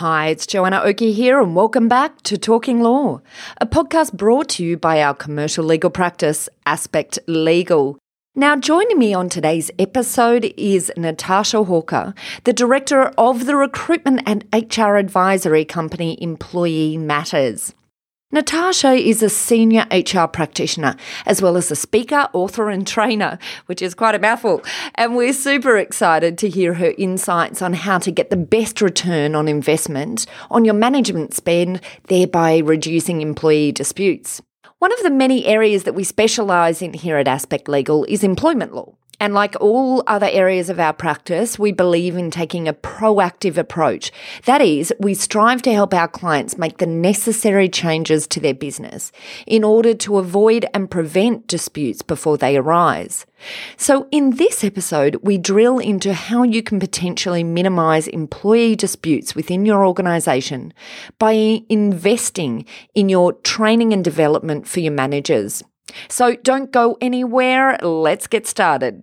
Hi, it's Joanna Oakey here, and welcome back to Talking Law, a podcast brought to you by our commercial legal practice, Aspect Legal. Now, joining me on today's episode is Natasha Hawker, the director of the recruitment and HR advisory company Employee Matters. Natasha is a senior HR practitioner, as well as a speaker, author, and trainer, which is quite a mouthful. And we're super excited to hear her insights on how to get the best return on investment on your management spend, thereby reducing employee disputes. One of the many areas that we specialise in here at Aspect Legal is employment law. And like all other areas of our practice, we believe in taking a proactive approach. That is, we strive to help our clients make the necessary changes to their business in order to avoid and prevent disputes before they arise. So, in this episode, we drill into how you can potentially minimize employee disputes within your organization by investing in your training and development for your managers. So don't go anywhere. Let's get started.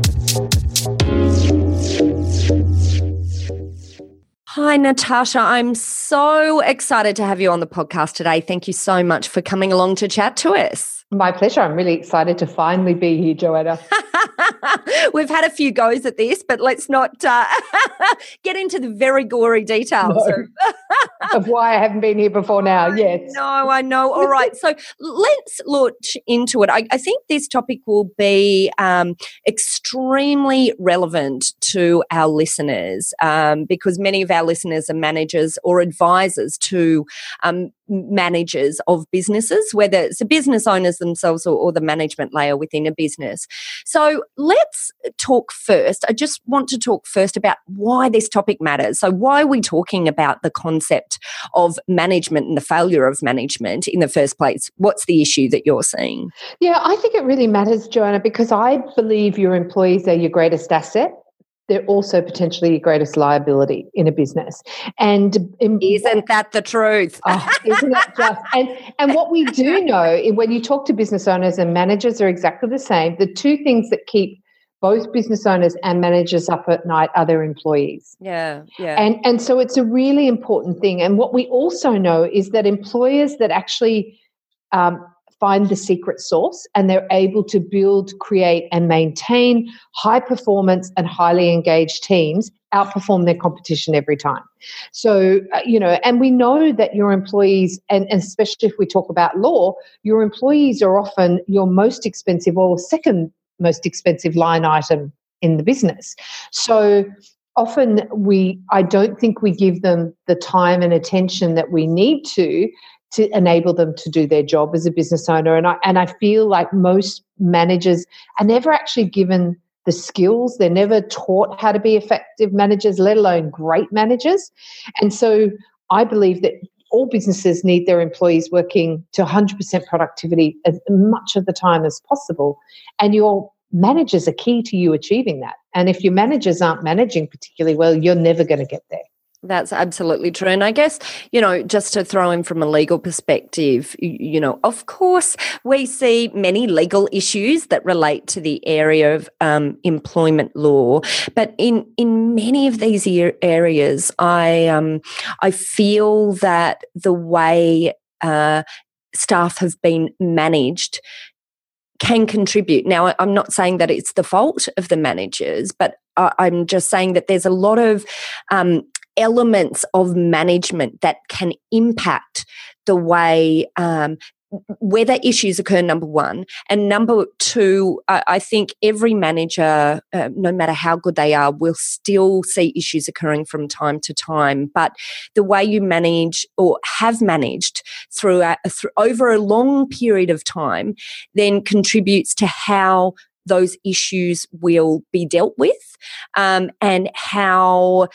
Hi, Natasha. I'm so excited to have you on the podcast today. Thank you so much for coming along to chat to us. My pleasure. I'm really excited to finally be here, Joanna. We've had a few goes at this, but let's not uh, get into the very gory details no. of why I haven't been here before now. Yes. No, I know. All right. So let's launch into it. I, I think this topic will be um, extremely relevant to our listeners um, because many of our listeners are managers or advisors to um, managers of businesses, whether it's the business owners themselves or, or, the management layer within a business. So let's talk first. I just want to talk first about why this topic matters. So, why are we talking about the concept of management and the failure of management in the first place? What's the issue that you're seeing? Yeah, I think it really matters, Joanna, because I believe your employees are your greatest asset they're also potentially your greatest liability in a business. And isn't that the truth? oh, isn't it just? And and what we do know when you talk to business owners and managers are exactly the same. The two things that keep both business owners and managers up at night are their employees. Yeah, yeah. And and so it's a really important thing. And what we also know is that employers that actually um, find the secret sauce and they're able to build, create, and maintain high performance and highly engaged teams outperform their competition every time. So, uh, you know, and we know that your employees, and, and, especially if we talk about law, your employees are often your most expensive or second most expensive line item in the business. So, often we i don't think we give them the time and attention that we need to to enable them to do their job as a business owner. And I and I feel like most managers are never actually given the skills. They're never taught how to be effective managers, let alone great managers. And so I believe that all businesses need their employees working to 100% productivity as much of the time as possible. And your managers are key to you achieving that. And if your managers aren't managing particularly well, you're never going to get there. That's absolutely true. And I guess, you know, just to throw in from a legal perspective, you know, of course, we see many legal issues that relate to the area of um, employment law. But in, in many of these areas, I, um, I feel that the way uh, staff have been managed can contribute. Now, I'm not saying that it's the fault of the managers, but I'm just saying that there's a lot of um, elements of management that can impact the way um, whether issues occur number one. And number two i, I think every manager uh, no matter how good they are will still see issues occurring from time to time. But the way you manage or have managed through, a, through over a long period of time then contributes to how those issues will be dealt with um, and how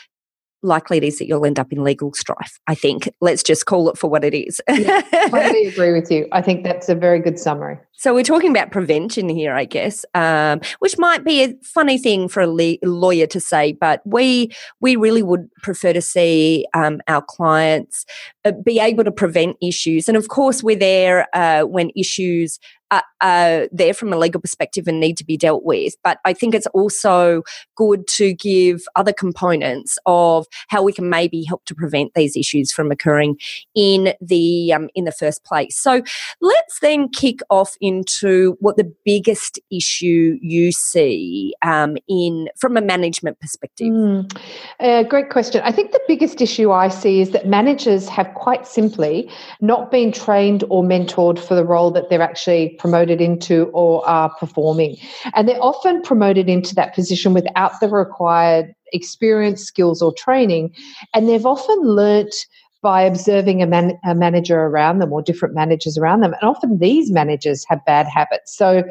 likely it is that you'll end up in legal strife. I think. Let's just call it for what it is. yeah, I totally agree with you. I think that's a very good summary. So we're talking about prevention here, I guess, um, which might be a funny thing for a le- lawyer to say, but we we really would prefer to see um, our clients uh, be able to prevent issues, and of course, we're there uh, when issues are, are there from a legal perspective and need to be dealt with. But I think it's also good to give other components of how we can maybe help to prevent these issues from occurring in the um, in the first place. So let's then kick off into what the biggest issue you see um, in from a management perspective? Mm, uh, great question. I think the biggest issue I see is that managers have quite simply not been trained or mentored for the role that they're actually promoted into or are performing, and they're often promoted into that position without the required experience, skills, or training, and they've often learnt by observing a, man, a, manager around them or different managers around them. And often these managers have bad habits. So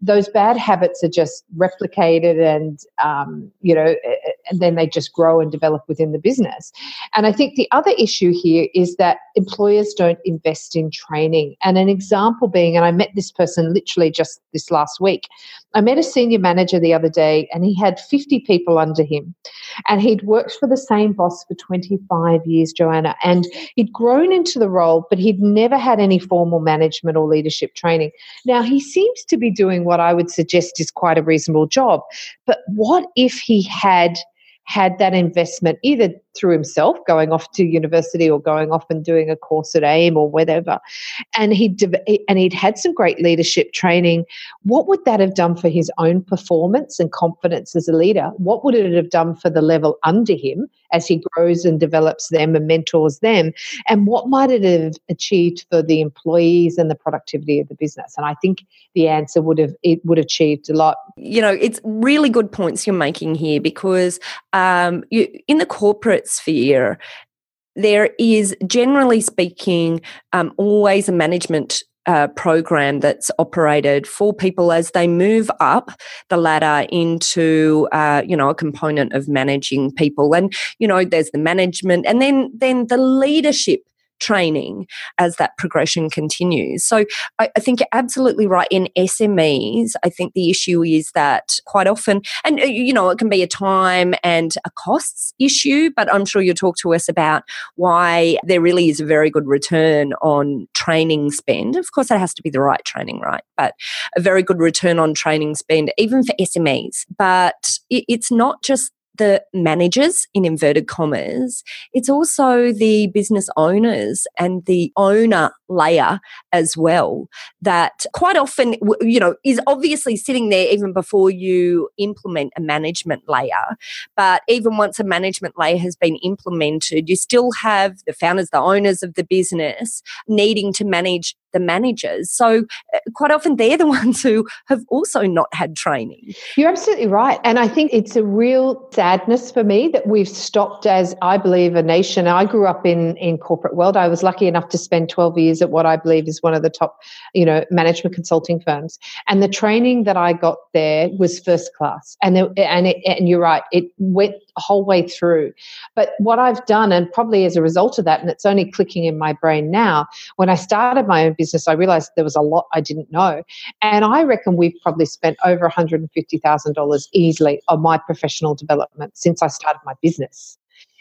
those bad habits are just replicated and, um, you know, and then they just grow and develop within the business. And I think the other issue here is that employers don't invest in training. And an example being, and I met this person literally just this last week, I met a senior manager the other day and he had 50 people under him. And he'd worked for the same boss for 25 years, Joanna. And he'd grown into the role, but he'd never had any formal management or leadership training. Now, he seems to be doing what I would suggest is quite a reasonable job. But what if he had had that investment either through himself going off to university or going off and doing a course at AIM or whatever. And he'd and he'd had some great leadership training. What would that have done for his own performance and confidence as a leader? What would it have done for the level under him as he grows and develops them and mentors them? And what might it have achieved for the employees and the productivity of the business? And i think the answer would have it would have achieved a lot. You know it's really good points you're making here because um, you, in the corporate sphere there is generally speaking um, always a management uh, program that's operated for people as they move up the ladder into uh, you know a component of managing people. And you know there's the management and then then the leadership training as that progression continues. So I, I, think you're absolutely right. In SMEs, I think the issue is that quite often, and uh, you know, it can be a time and a costs issue, but I'm sure you'll talk to us about why there really is a very good return on training spend. Of course, it has to be the right training, right? But a very good return on training spend, even for SMEs. But it, it's not just the managers in inverted commas, it's also the business owners and the owner layer as well that quite often, you know, is obviously sitting there even before you implement a management layer. But even once a management layer has been implemented, you still have the founders, the owners of the business needing to manage the managers. So uh, quite often they're the ones who have also not had training. You're absolutely right. And I think it's a real sadness for me that we've stopped as I believe a nation. I grew up in in corporate world. I was lucky enough to spend 12 years at what I believe is one of the top, you know, management consulting firms. And the training that I got there was first class. And there, and it, and you're right, it went whole way through. But what I've done and probably as a result of that and it's only clicking in my brain now, when I started my own business business, I realized there was a lot I didn't know. And I reckon we've probably spent over $150,000 easily on my professional development since I started my business.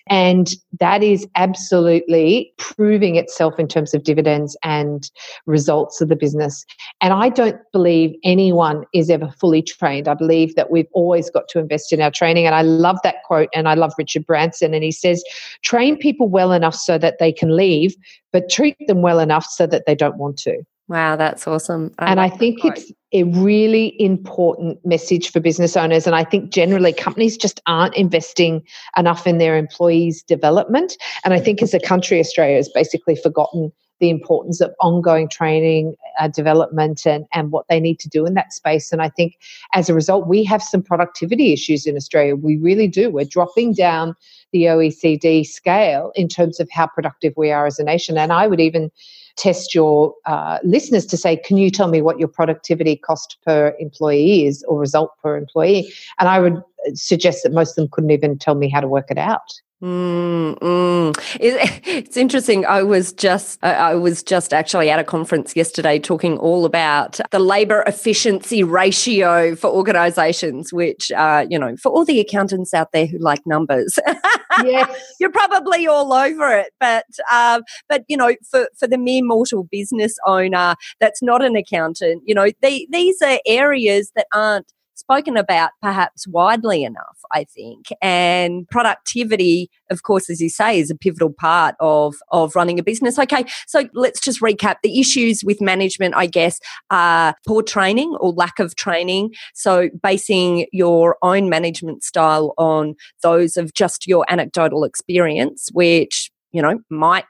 And that is absolutely proving itself in terms of dividends and results of the business. And I don't believe anyone is ever fully trained. I believe that we've always got to invest in our training. And I love that quote. And I love Richard Branson. And he says, train people well enough so that they can leave, but treat them well enough so that they don't want to. Wow, that's awesome. I and I think it's a really important message for business owners. And I think generally companies just aren't investing enough in their employees' development. And I think as a country, Australia has basically forgotten the importance of ongoing training, uh, development, and, and what they need to do in that space. And I think as a result, we have some productivity issues in Australia. We really do. We're dropping down the OECD scale in terms of how productive we are as a nation. And I would even test your uh, listeners to say, can you tell me what your productivity cost per employee is or result per employee? And I would suggest that most of them couldn't even tell me how to work it out. Mm, mm. It, it's interesting. I was just I was just actually at a conference yesterday talking all about the labor efficiency ratio for organisations, which uh, you know, for all the accountants out there who like numbers, yes. you're probably all over it. But um, but you know, for for the mere mortal business owner that's not an accountant, you know, they, these are areas that aren't spoken about perhaps widely enough, I think. And productivity, of course, as you say, is a pivotal part of, of running a business. Okay, so let's just recap. The issues with management, I guess, are poor training or lack of training. So basing your own management style on those of just your anecdotal experience, which you know might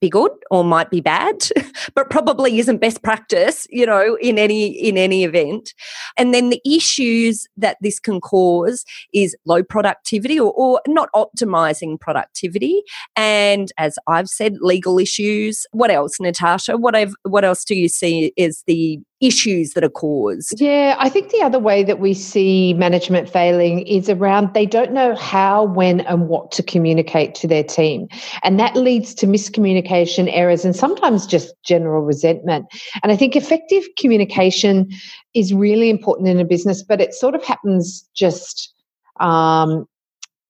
be good or might be bad but probably isn't best practice you know in any in any event. And then the issues that this can cause is low productivity or, or not optimizing productivity. And as i've said legal issues. What else natasha? What I've, what else do you see is the issues that are caused? Yeah, I think the other way that we see management failing is around they don't know how, when, and what to communicate to their team. And that leads to miscommunication errors and sometimes just general resentment. And I think effective communication is really important in a business, but it sort of happens just um,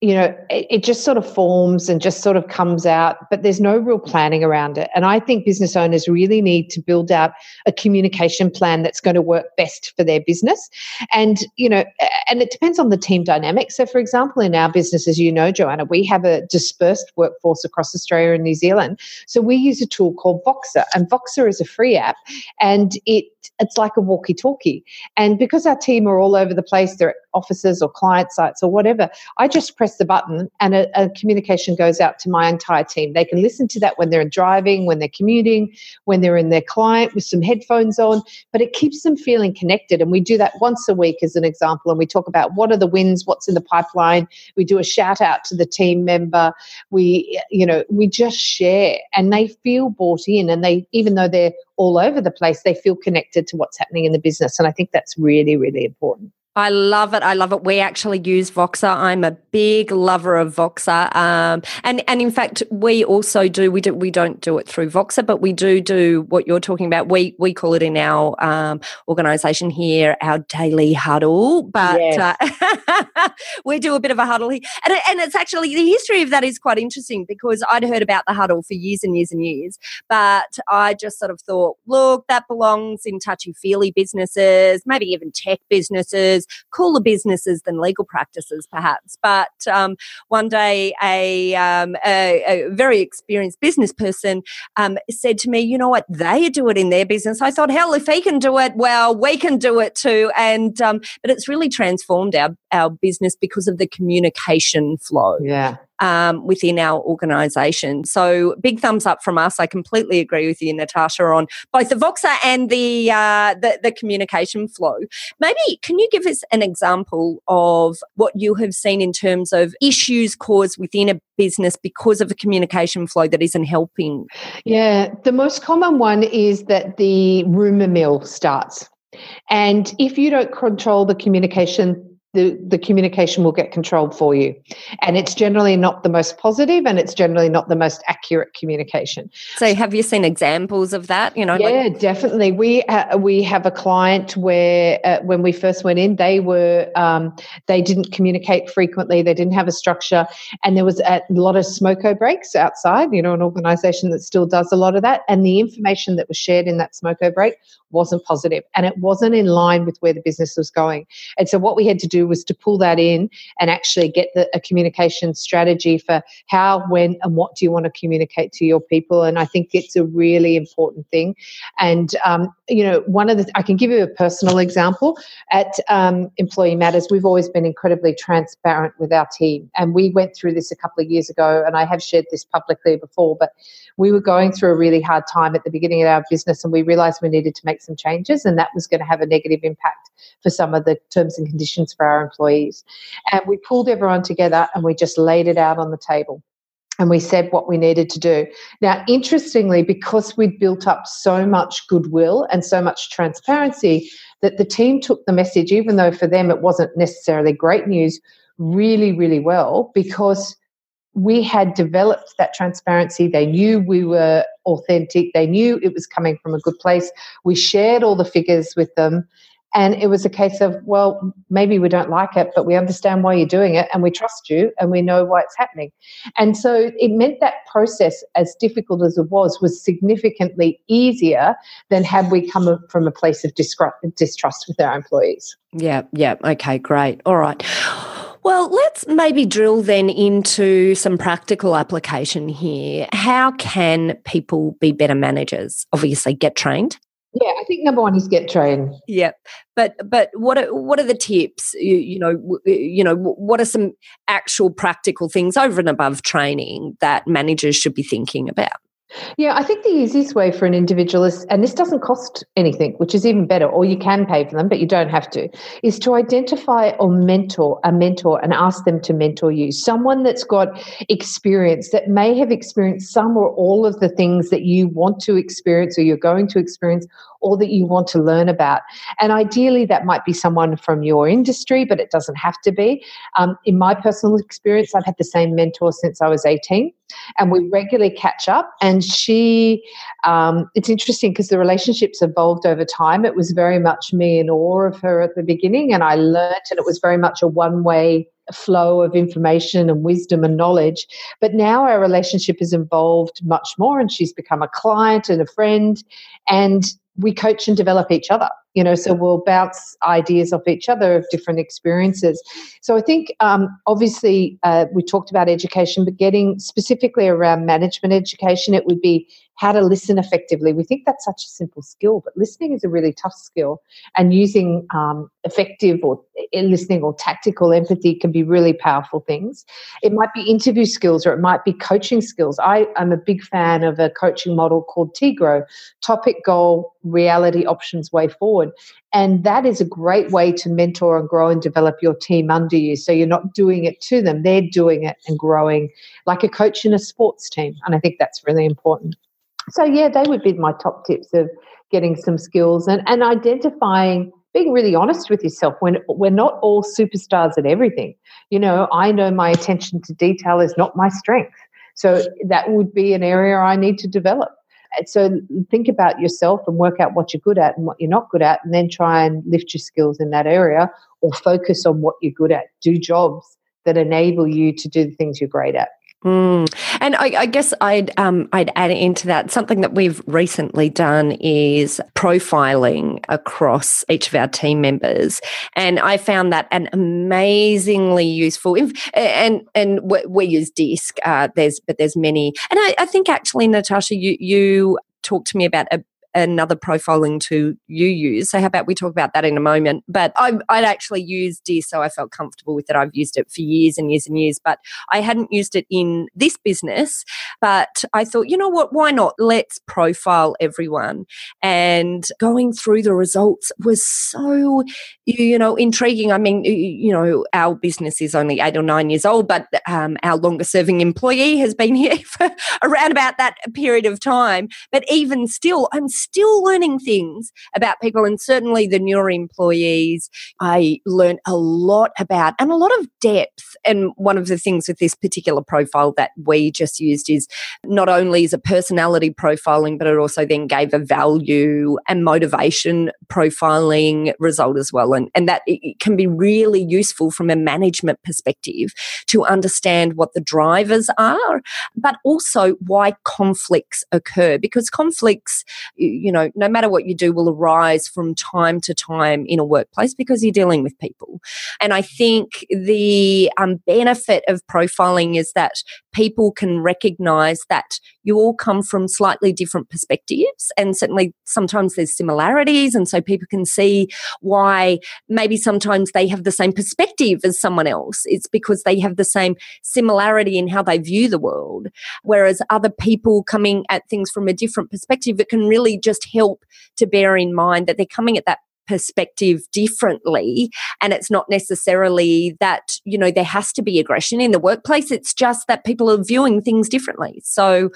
you know, it, it, just sort of forms and just sort of comes out, but there's no real planning around it. And I think business owners really need to build out a communication plan that's going to work best for their business. And, you know, and it depends on the team dynamic. So, for example, in our business, as you know, Joanna, we have a dispersed workforce across Australia and New Zealand. So we use a tool called Voxer, and Voxer is a free app and it it's like a walkie talkie. And because our team are all over the place, they're at offices or client sites or whatever, I just press the button and a, a, communication goes out to my entire team. They can listen to that when they're driving, when they're commuting, when they're in their client with some headphones on, but it keeps them feeling connected. And we do that once a week as an example. And we talk about what are the wins, what's in the pipeline. We do a shout out to the team member. We, you know, we just share and they feel bought in and they, even though they're all over the place, they feel connected to what's happening in the business. And I think that's really, really important. I love it. I love it. We actually use Voxer. I'm a big lover of Voxer, um, and and in fact, we also do. We do. We don't do it through Voxer, but we do do what you're talking about. We we call it in our um, organisation here our daily huddle, but yes. uh, we do a bit of a huddle here, and and it's actually the history of that is quite interesting because I'd heard about the huddle for years and years and years, but I just sort of thought, look, that belongs in touchy feely businesses, maybe even tech businesses cooler businesses than legal practices, perhaps. But um, one day, a, um, a, a, very experienced business person um, said to me, "You know what? They do it in their business." I thought, "Hell, if he can do it, well, we can do it too." And um, but it's really transformed our our business because of the communication flow. Yeah um, within our organisation. So big thumbs up from us. I completely agree with you, Natasha, on both the Voxer and the, uh, the, the communication flow. Maybe can you give us an example of what you have seen in terms of issues caused within a business because of a communication flow that isn't helping? Yeah, the most common one is that the rumour mill starts. And if you don't control the communication the, the communication will get controlled for you. And it's generally not the most positive and it's generally not the most accurate communication. So have you seen examples of that? You know, yeah, like- definitely. We uh, we have a client where uh, when we first went in, they were um, they didn't communicate frequently. They didn't have a structure, and there was a lot of smoko breaks outside. You know, an organisation that still does a lot of that, and the information that was shared in that smoko break wasn't positive, and it wasn't in line with where the business was going. And so what we had to do was to pull that in and actually get the, a communication strategy for how, when, and what do you want to communicate to your people. And I think it's a really important thing. And, um, you know, one of the, I can give you a personal example. At um, Employee Matters, we've always been incredibly transparent with our team. And we went through this a couple of years ago, and I have shared this publicly before, but we were going through a really hard time at the beginning of our business, and we realized we needed to make some changes, and that was going to have a negative impact for some of the terms and conditions for our employees. And we pulled everyone together and we just laid it out on the table. and we said what we needed to do. Now, interestingly, because we'd built up so much goodwill and so much transparency, that the team took the message, even though for them it wasn't necessarily great news, really, really well because we had developed that transparency. They knew we were authentic. They knew it was coming from a good place. We shared all the figures with them. And it was a case of, well, maybe we don't like it, but we understand why you're doing it and we trust you and we know why it's happening. And so it meant that process, as difficult as it was, was significantly easier than had we come from a place of distrust with our employees. Yeah, yeah. Okay, great. All right. Well, let's maybe drill then into some practical application here. How can people be better managers? Obviously, get trained. Yeah, I think number one is get trained. Yeah, but but what are what are the tips? You, you know, you know, what are some actual practical things over and above training that managers should be thinking about? Yeah, I think the easiest way for an individual is, and this doesn't cost anything, which is even better, or you can pay for them, but you don't have to, is to identify or mentor a mentor and ask them to mentor you. Someone that's got experience that may have experienced some or all of the things that you want to experience or you're going to experience or that you want to learn about. And ideally, that might be someone from your industry, but it doesn't have to be. Um, in my personal experience, I've had the same mentor since I was 18, and we regularly catch up. And she, um, it's interesting because the relationships evolved over time. It was very much me in awe of her at the beginning, and I learnt, and it was very much a one way flow of information and wisdom and knowledge. But now our relationship has evolved much more, and she's become a client and a friend. And we coach and develop each other you know so we'll bounce ideas off each other of different experiences. So i think um, obviously uh, we talked about education but getting specifically around management education it would be how to listen effectively. We think that's such a simple skill, but listening is a really tough skill. And using um, effective or eh, listening or tactical empathy can be really powerful things. It might be interview skills or it might be coaching skills. I am a big fan of a coaching model called TGROW topic, goal, reality, options, way forward. And that is a great way to mentor and grow and develop your team under you. So you're not doing it to them, they're doing it and growing like a coach in a sports team. And I think that's really important. So yeah, they would be my top tips of getting some skills and, and identifying being really honest with yourself when we're not all superstars at everything. You know, I know my attention to detail is not my strength. So that would be an area I need to develop. So think about yourself and work out what you're good at and what you're not good at, and then try and lift your skills in that area or focus on what you're good at. Do jobs that enable you to do the things you're great at. Mm. And I, I, guess I'd um, I'd add into that something that we've recently done is profiling across each of our team members, and I found that an amazingly useful. And and we use DISC. Uh, there's but there's many, and I, I think actually, Natasha, you you talked to me about a another profiling tool you use. So how about we talk about that in a moment? But I, I'd actually used DISC, so I felt comfortable with it. I've used it for years and years and years, but I hadn't used it in this business. But I thought, you know what? Why not? Let's profile everyone. And going through the results was so, you know, intriguing. I mean, you know, our business is only eight or nine years old, but um, our longest serving employee has been here for around about that period of time. But even still, I'm still learning things about people and certainly the newer employees I learned a lot about and a lot of depth. And one of the things with this particular profile that we just used is not only is a personality profiling, but it also then gave a value and motivation profiling result as well. And, and that it can be really useful from a management perspective to understand what the drivers are, but also why conflicts occur because conflicts you know, no matter what you do, will arise from time to time in a workplace because you're dealing with people. And I think the um, benefit of profiling is that people can recognize that you all come from slightly different perspectives. And certainly sometimes there's similarities. And so people can see why maybe sometimes they have the same perspective as someone else. It's because they have the same similarity in how they view the world. Whereas other people coming at things from a different perspective, it can really just help to bear in mind that they're coming at that perspective differently. And it's not necessarily that, you know, there has to be aggression in the workplace. It's just that people are viewing things differently. So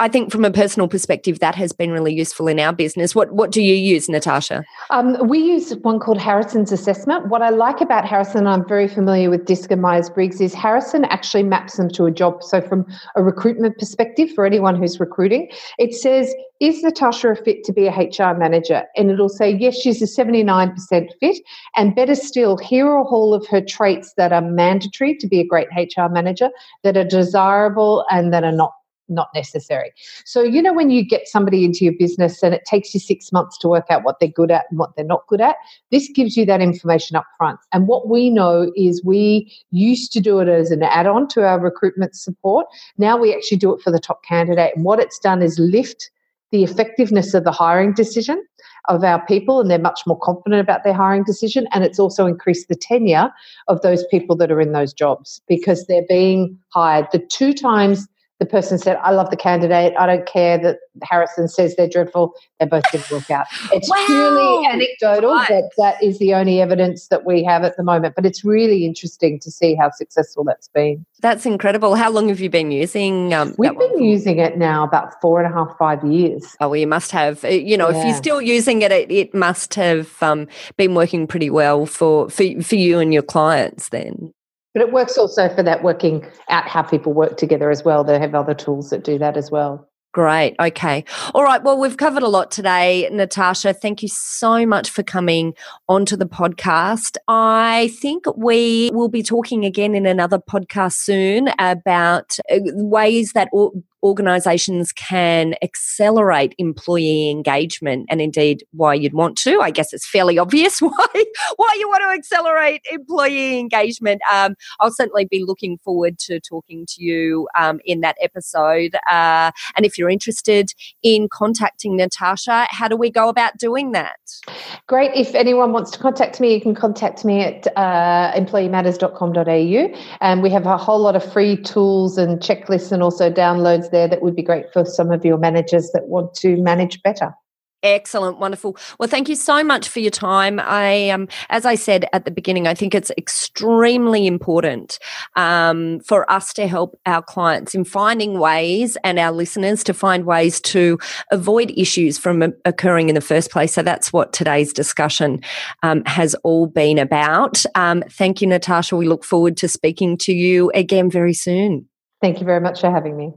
I think from a personal perspective, that has been really useful in our business. What what do you use, Natasha? Um, we use one called Harrison's assessment. What I like about Harrison, I'm very familiar with DISC and Myers Briggs, is Harrison actually maps them to a job. So from a recruitment perspective, for anyone who's recruiting, it says, "Is Natasha a fit to be a HR manager?" And it'll say, "Yes, she's a 79% fit." And better still, here are all of her traits that are mandatory to be a great HR manager, that are desirable, and that are not not necessary. So, you know, when you get somebody into your business and it takes you six months to work out what they're good at and what they're not good at, this gives you that information up front. And what we know is we used to do it as an add on to our recruitment support. Now we actually do it for the top candidate. And what it's done is lift the effectiveness of the hiring decision of our people and they're much more confident about their hiring decision and it's also increased the tenure of those people that are in those jobs because they're being hired the two times the person said, I love the candidate. I don't care that Harrison says they're dreadful. They both didn't work out. It's wow. purely anecdotal, right. but that is the only evidence that we have at the moment. But it's really interesting to see how successful that's been. That's incredible. How long have you been using? Um, We've been using it now about four and a half, five years. Oh, well, you must have. Uh, you know, yeah. if you're still using it, it, it must have um, been working pretty well for, for for you and your clients. Then, but it works also for that working out how people work together as well. They have other tools that do that as well. Great. Okay. All right. Well, we've covered a lot today, Natasha. Thank you so much for coming onto the podcast. I think we will be talking again in another podcast soon about uh, ways that organizations can accelerate employee engagement and indeed why you'd want to. I guess it's fairly obvious why why you want to accelerate employee engagement. Um, i'll certainly be looking forward to talking to you um, in that episode. Uh, and if you're interested in contacting natasha how do we go about doing that? Great. If anyone wants to contact me you can contact me at uh, employeematters.com.au and we have a whole lot of free tools and checklists and also downloads there that would be great for some of your managers that want to manage better. Excellent, wonderful. Well, thank you so much for your time. I, um, as I said at the beginning, I think it's extremely important um, for us to help our clients in finding ways and our listeners to find ways to avoid issues from occurring in the first place. So that's what today's discussion um, has all been about. Um, thank you, Natasha. We look forward to speaking to you again very soon. Thank you very much for having me.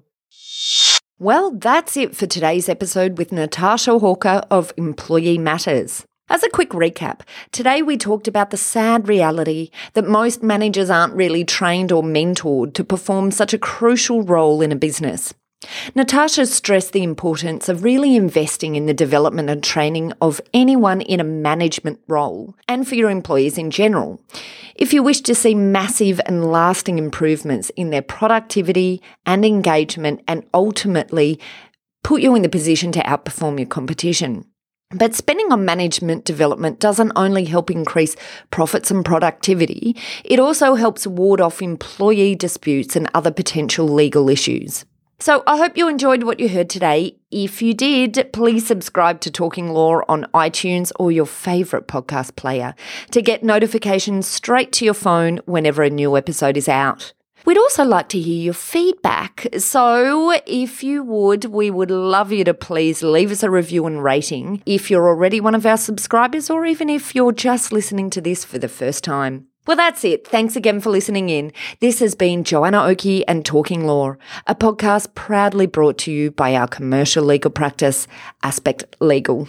Well, that's it for today's episode with Natasha Hawker of Employee Matters. As a quick recap, today we talked about the sad reality that most managers aren't really trained or mentored to perform such a crucial role in a business. Natasha stressed the importance of really investing in the development and training of anyone in a management role and for your employees in general. If you wish to see massive and lasting improvements in their productivity and engagement and ultimately put you in the position to outperform your competition. But spending on management development doesn't only help increase profits and productivity, it also helps ward off employee disputes and other potential legal issues. So I hope you enjoyed what you heard today. If you did, please subscribe to Talking Law on iTunes or your favourite podcast player to get notifications straight to your phone whenever a new episode is out. We'd also like to hear your feedback. So, if you would, we would love you to please leave us a review and rating if you're already one of our subscribers or even if you're just listening to this for the first time. Well, that's it. Thanks again for listening in. This has been Joanna Oakey and Talking Law, a podcast proudly brought to you by our commercial legal practice, Aspect Legal.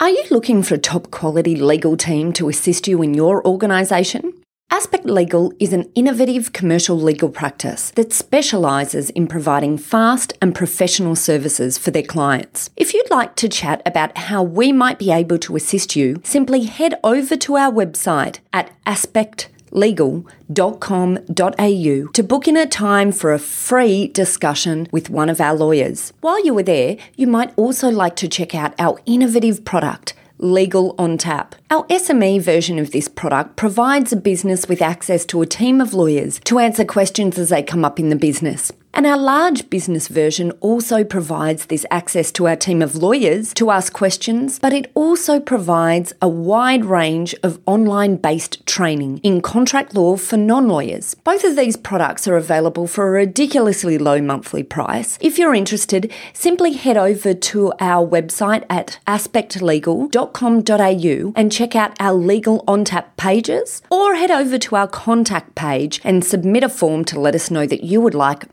Are you looking for a top quality legal team to assist you in your organisation? Aspect Legal is an innovative commercial legal practice that specialises in providing fast and professional services for their clients. If you'd like to chat about how we might be able to assist you, simply head over to our website at aspectlegal.com.au to book in a time for a free discussion with one of our lawyers. While you are there, you might also like to check out our innovative product Legal on Tap. Our SME version of this product provides a business with access to a team of lawyers to answer questions as they come up in the business. And our large business version also provides this access to our team of lawyers to ask questions, but it also provides a wide range of online based training in contract law for non lawyers. Both of these products are available for a ridiculously low monthly price. If you're interested, simply head over to our website at aspectlegal.com.au and check out our legal on tap pages, or head over to our contact page and submit a form to let us know that you would like